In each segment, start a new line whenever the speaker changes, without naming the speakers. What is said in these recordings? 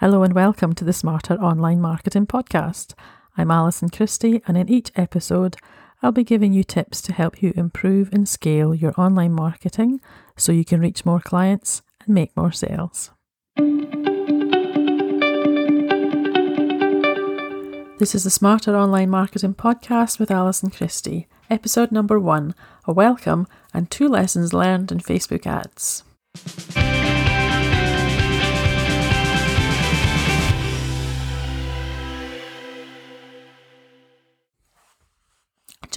Hello and welcome to the Smarter Online Marketing Podcast. I'm Allison Christie, and in each episode, I'll be giving you tips to help you improve and scale your online marketing so you can reach more clients and make more sales. This is the Smarter Online Marketing Podcast with Allison Christie, episode number one a welcome and two lessons learned in Facebook ads.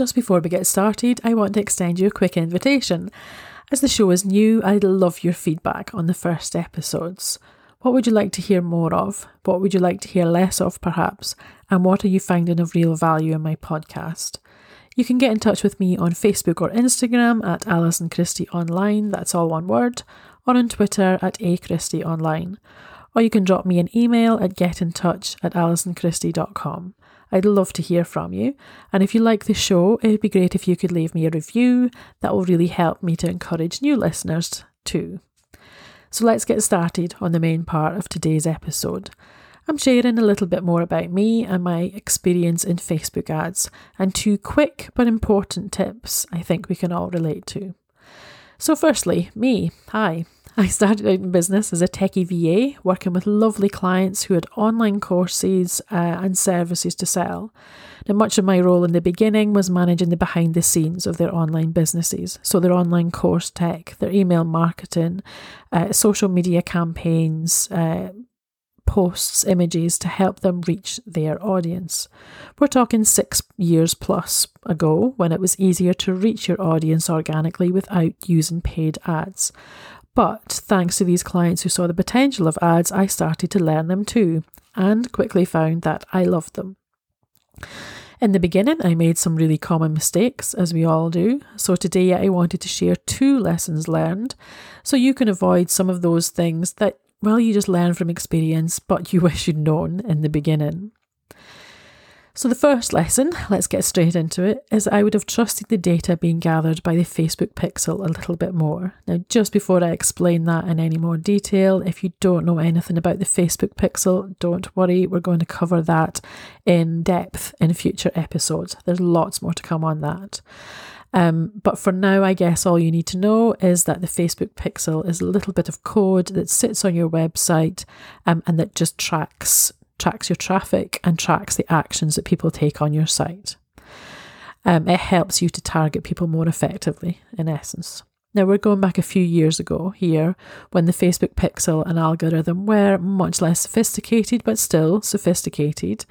Just before we get started, I want to extend you a quick invitation. As the show is new, I'd love your feedback on the first episodes. What would you like to hear more of? What would you like to hear less of, perhaps? And what are you finding of real value in my podcast? You can get in touch with me on Facebook or Instagram at Allison Christie Online, that's all one word, or on Twitter at A Christie Online. Or you can drop me an email at getintouch at allisonchristie.com. I'd love to hear from you. And if you like the show, it would be great if you could leave me a review. That will really help me to encourage new listeners too. So let's get started on the main part of today's episode. I'm sharing a little bit more about me and my experience in Facebook ads, and two quick but important tips I think we can all relate to. So, firstly, me. Hi, I started out in business as a techie VA, working with lovely clients who had online courses uh, and services to sell. Now, much of my role in the beginning was managing the behind the scenes of their online businesses, so their online course tech, their email marketing, uh, social media campaigns, uh, posts, images to help them reach their audience. We're talking six years plus ago when it was easier to reach your audience organically without using paid ads. But thanks to these clients who saw the potential of ads, I started to learn them too, and quickly found that I loved them. In the beginning, I made some really common mistakes, as we all do. So today, I wanted to share two lessons learned so you can avoid some of those things that, well, you just learn from experience, but you wish you'd known in the beginning. So, the first lesson, let's get straight into it, is I would have trusted the data being gathered by the Facebook Pixel a little bit more. Now, just before I explain that in any more detail, if you don't know anything about the Facebook Pixel, don't worry, we're going to cover that in depth in future episodes. There's lots more to come on that. Um, but for now, I guess all you need to know is that the Facebook Pixel is a little bit of code that sits on your website um, and that just tracks tracks your traffic and tracks the actions that people take on your site. Um, it helps you to target people more effectively, in essence. Now, we're going back a few years ago here when the Facebook pixel and algorithm were much less sophisticated, but still sophisticated.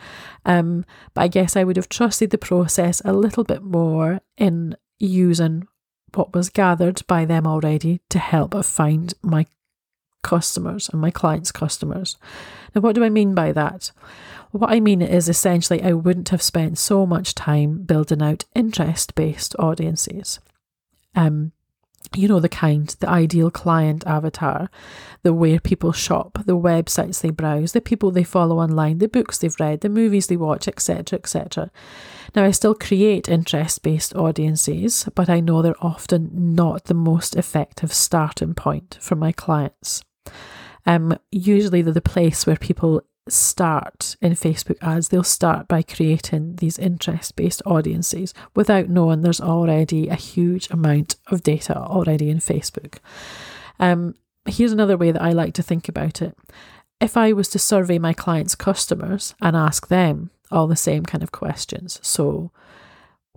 Um, but I guess I would have trusted the process a little bit more in using what was gathered by them already to help find my customers and my clients' customers. Now, what do I mean by that? What I mean is essentially, I wouldn't have spent so much time building out interest based audiences. Um, you know, the kind, the ideal client avatar, the where people shop, the websites they browse, the people they follow online, the books they've read, the movies they watch, etc., etc. Now, I still create interest based audiences, but I know they're often not the most effective starting point for my clients. Um, usually, the place where people start in Facebook ads. They'll start by creating these interest based audiences without knowing there's already a huge amount of data already in Facebook. Um, here's another way that I like to think about it. If I was to survey my clients' customers and ask them all the same kind of questions, so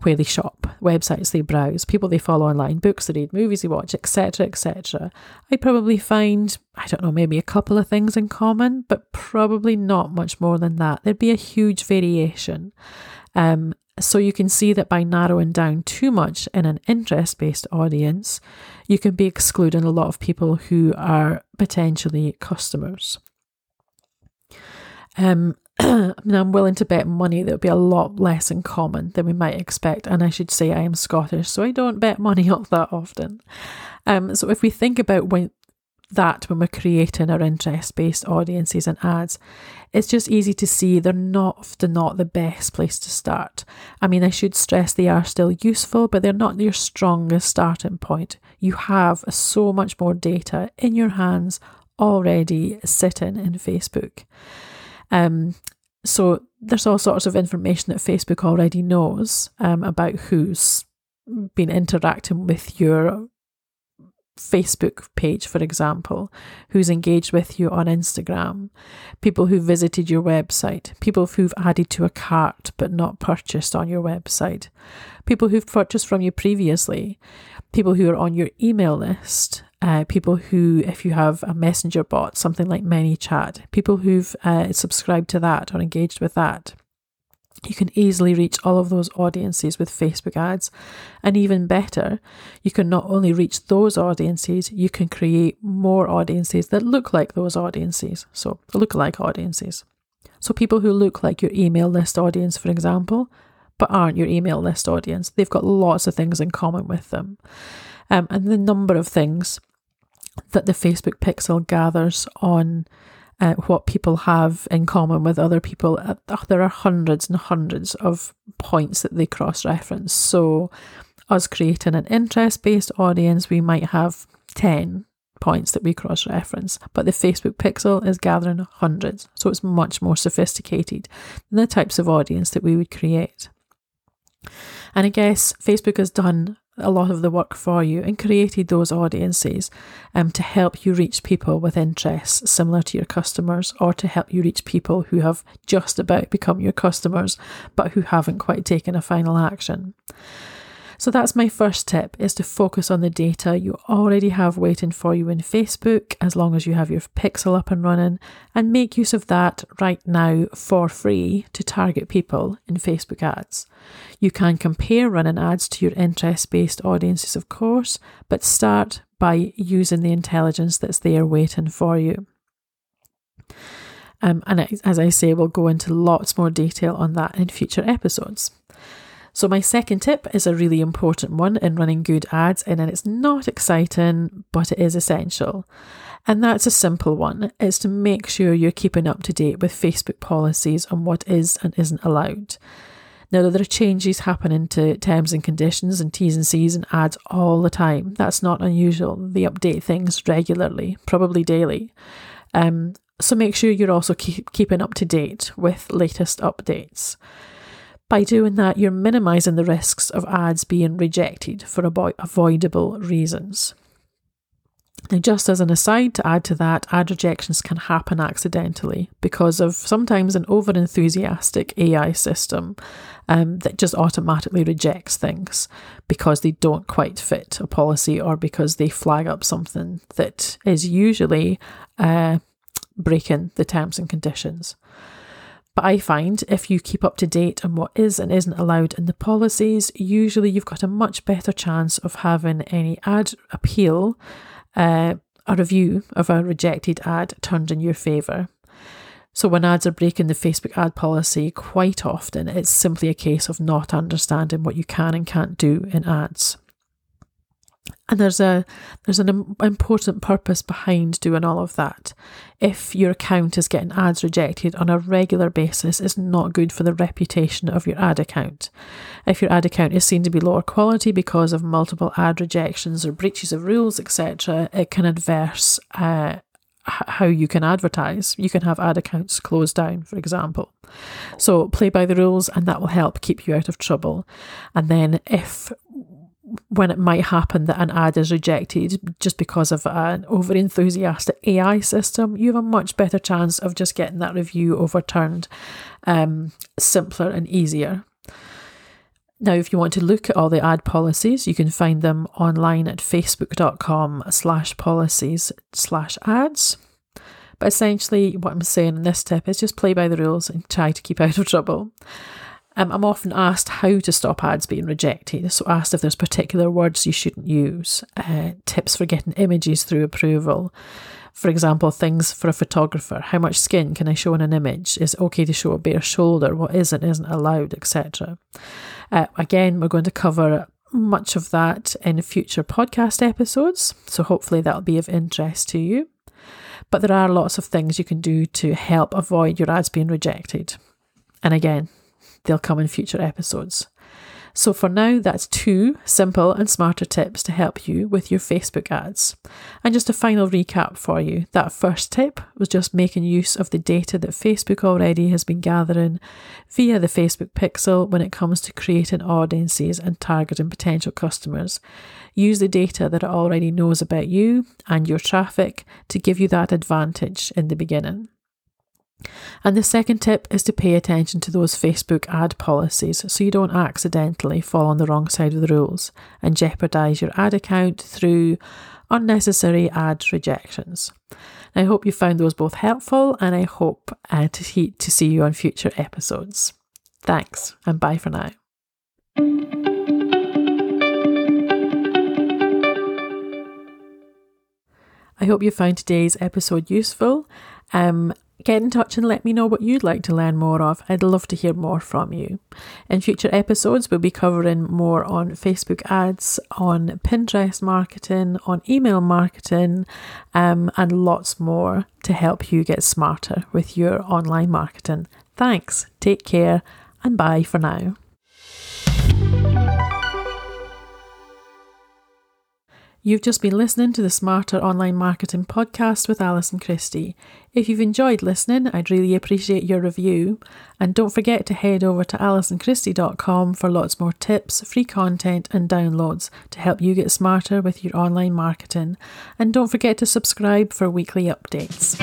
where they shop, websites they browse, people they follow online, books they read, movies they watch, etc., etc. I probably find, I don't know, maybe a couple of things in common, but probably not much more than that. There'd be a huge variation. Um, so you can see that by narrowing down too much in an interest based audience, you can be excluding a lot of people who are potentially customers. Um, I mean, I'm willing to bet money that would be a lot less in common than we might expect. And I should say I am Scottish, so I don't bet money all that often. Um, so if we think about when that when we're creating our interest based audiences and ads, it's just easy to see they're not often not the best place to start. I mean, I should stress they are still useful, but they're not your strongest starting point. You have so much more data in your hands already sitting in Facebook. Um, so there's all sorts of information that Facebook already knows um, about who's been interacting with your Facebook page, for example, who's engaged with you on Instagram, people who visited your website, people who've added to a cart but not purchased on your website, people who've purchased from you previously, people who are on your email list, uh, people who, if you have a messenger bot, something like ManyChat, people who've uh, subscribed to that or engaged with that. You can easily reach all of those audiences with Facebook ads. And even better, you can not only reach those audiences, you can create more audiences that look like those audiences. So, look-alike audiences. So, people who look like your email list audience, for example, but aren't your email list audience. They've got lots of things in common with them. Um, and the number of things that the Facebook pixel gathers on uh, what people have in common with other people. Uh, there are hundreds and hundreds of points that they cross reference. So, us creating an interest based audience, we might have 10 points that we cross reference, but the Facebook pixel is gathering hundreds. So, it's much more sophisticated than the types of audience that we would create. And I guess Facebook has done a lot of the work for you and created those audiences um, to help you reach people with interests similar to your customers or to help you reach people who have just about become your customers but who haven't quite taken a final action. So that's my first tip is to focus on the data you already have waiting for you in Facebook as long as you have your pixel up and running and make use of that right now for free to target people in Facebook ads. You can compare running ads to your interest based audiences, of course, but start by using the intelligence that's there waiting for you. Um, and as I say, we'll go into lots more detail on that in future episodes. So, my second tip is a really important one in running good ads, and it's not exciting, but it is essential. And that's a simple one is to make sure you're keeping up to date with Facebook policies on what is and isn't allowed. Now, there are changes happening to terms and conditions and T's and C's and ads all the time. That's not unusual. They update things regularly, probably daily. Um, so make sure you're also keep, keeping up to date with latest updates. By doing that, you're minimizing the risks of ads being rejected for avo- avoidable reasons. Now, just as an aside to add to that, ad rejections can happen accidentally because of sometimes an over enthusiastic AI system um, that just automatically rejects things because they don't quite fit a policy or because they flag up something that is usually uh, breaking the terms and conditions. But I find if you keep up to date on what is and isn't allowed in the policies, usually you've got a much better chance of having any ad appeal, uh, a review of a rejected ad turned in your favour. So, when ads are breaking the Facebook ad policy, quite often it's simply a case of not understanding what you can and can't do in ads. And there's a there's an important purpose behind doing all of that. If your account is getting ads rejected on a regular basis, it's not good for the reputation of your ad account. If your ad account is seen to be lower quality because of multiple ad rejections or breaches of rules, etc., it can adverse uh, how you can advertise. You can have ad accounts closed down, for example. So play by the rules, and that will help keep you out of trouble. And then if when it might happen that an ad is rejected just because of an over enthusiastic AI system, you have a much better chance of just getting that review overturned um, simpler and easier. Now, if you want to look at all the ad policies, you can find them online at facebook.com slash policies slash ads. But essentially, what I'm saying in this tip is just play by the rules and try to keep out of trouble. Um, I'm often asked how to stop ads being rejected, so asked if there's particular words you shouldn't use, uh, tips for getting images through approval. For example, things for a photographer. How much skin can I show in an image? Is it okay to show a bare shoulder? What is and isn't allowed, etc. Uh, again, we're going to cover much of that in future podcast episodes, so hopefully that'll be of interest to you. But there are lots of things you can do to help avoid your ads being rejected. And again, they'll come in future episodes. So, for now, that's two simple and smarter tips to help you with your Facebook ads. And just a final recap for you that first tip was just making use of the data that Facebook already has been gathering via the Facebook Pixel when it comes to creating audiences and targeting potential customers. Use the data that it already knows about you and your traffic to give you that advantage in the beginning. And the second tip is to pay attention to those Facebook ad policies so you don't accidentally fall on the wrong side of the rules and jeopardize your ad account through unnecessary ad rejections. I hope you found those both helpful and I hope uh, to, he- to see you on future episodes. Thanks and bye for now. I hope you found today's episode useful. Um, get in touch and let me know what you'd like to learn more of. I'd love to hear more from you. In future episodes, we'll be covering more on Facebook ads, on Pinterest marketing, on email marketing, um, and lots more to help you get smarter with your online marketing. Thanks, take care, and bye for now. You've just been listening to the Smarter Online Marketing podcast with Allison Christie. If you've enjoyed listening, I'd really appreciate your review. And don't forget to head over to allisonchristie.com for lots more tips, free content, and downloads to help you get smarter with your online marketing. And don't forget to subscribe for weekly updates.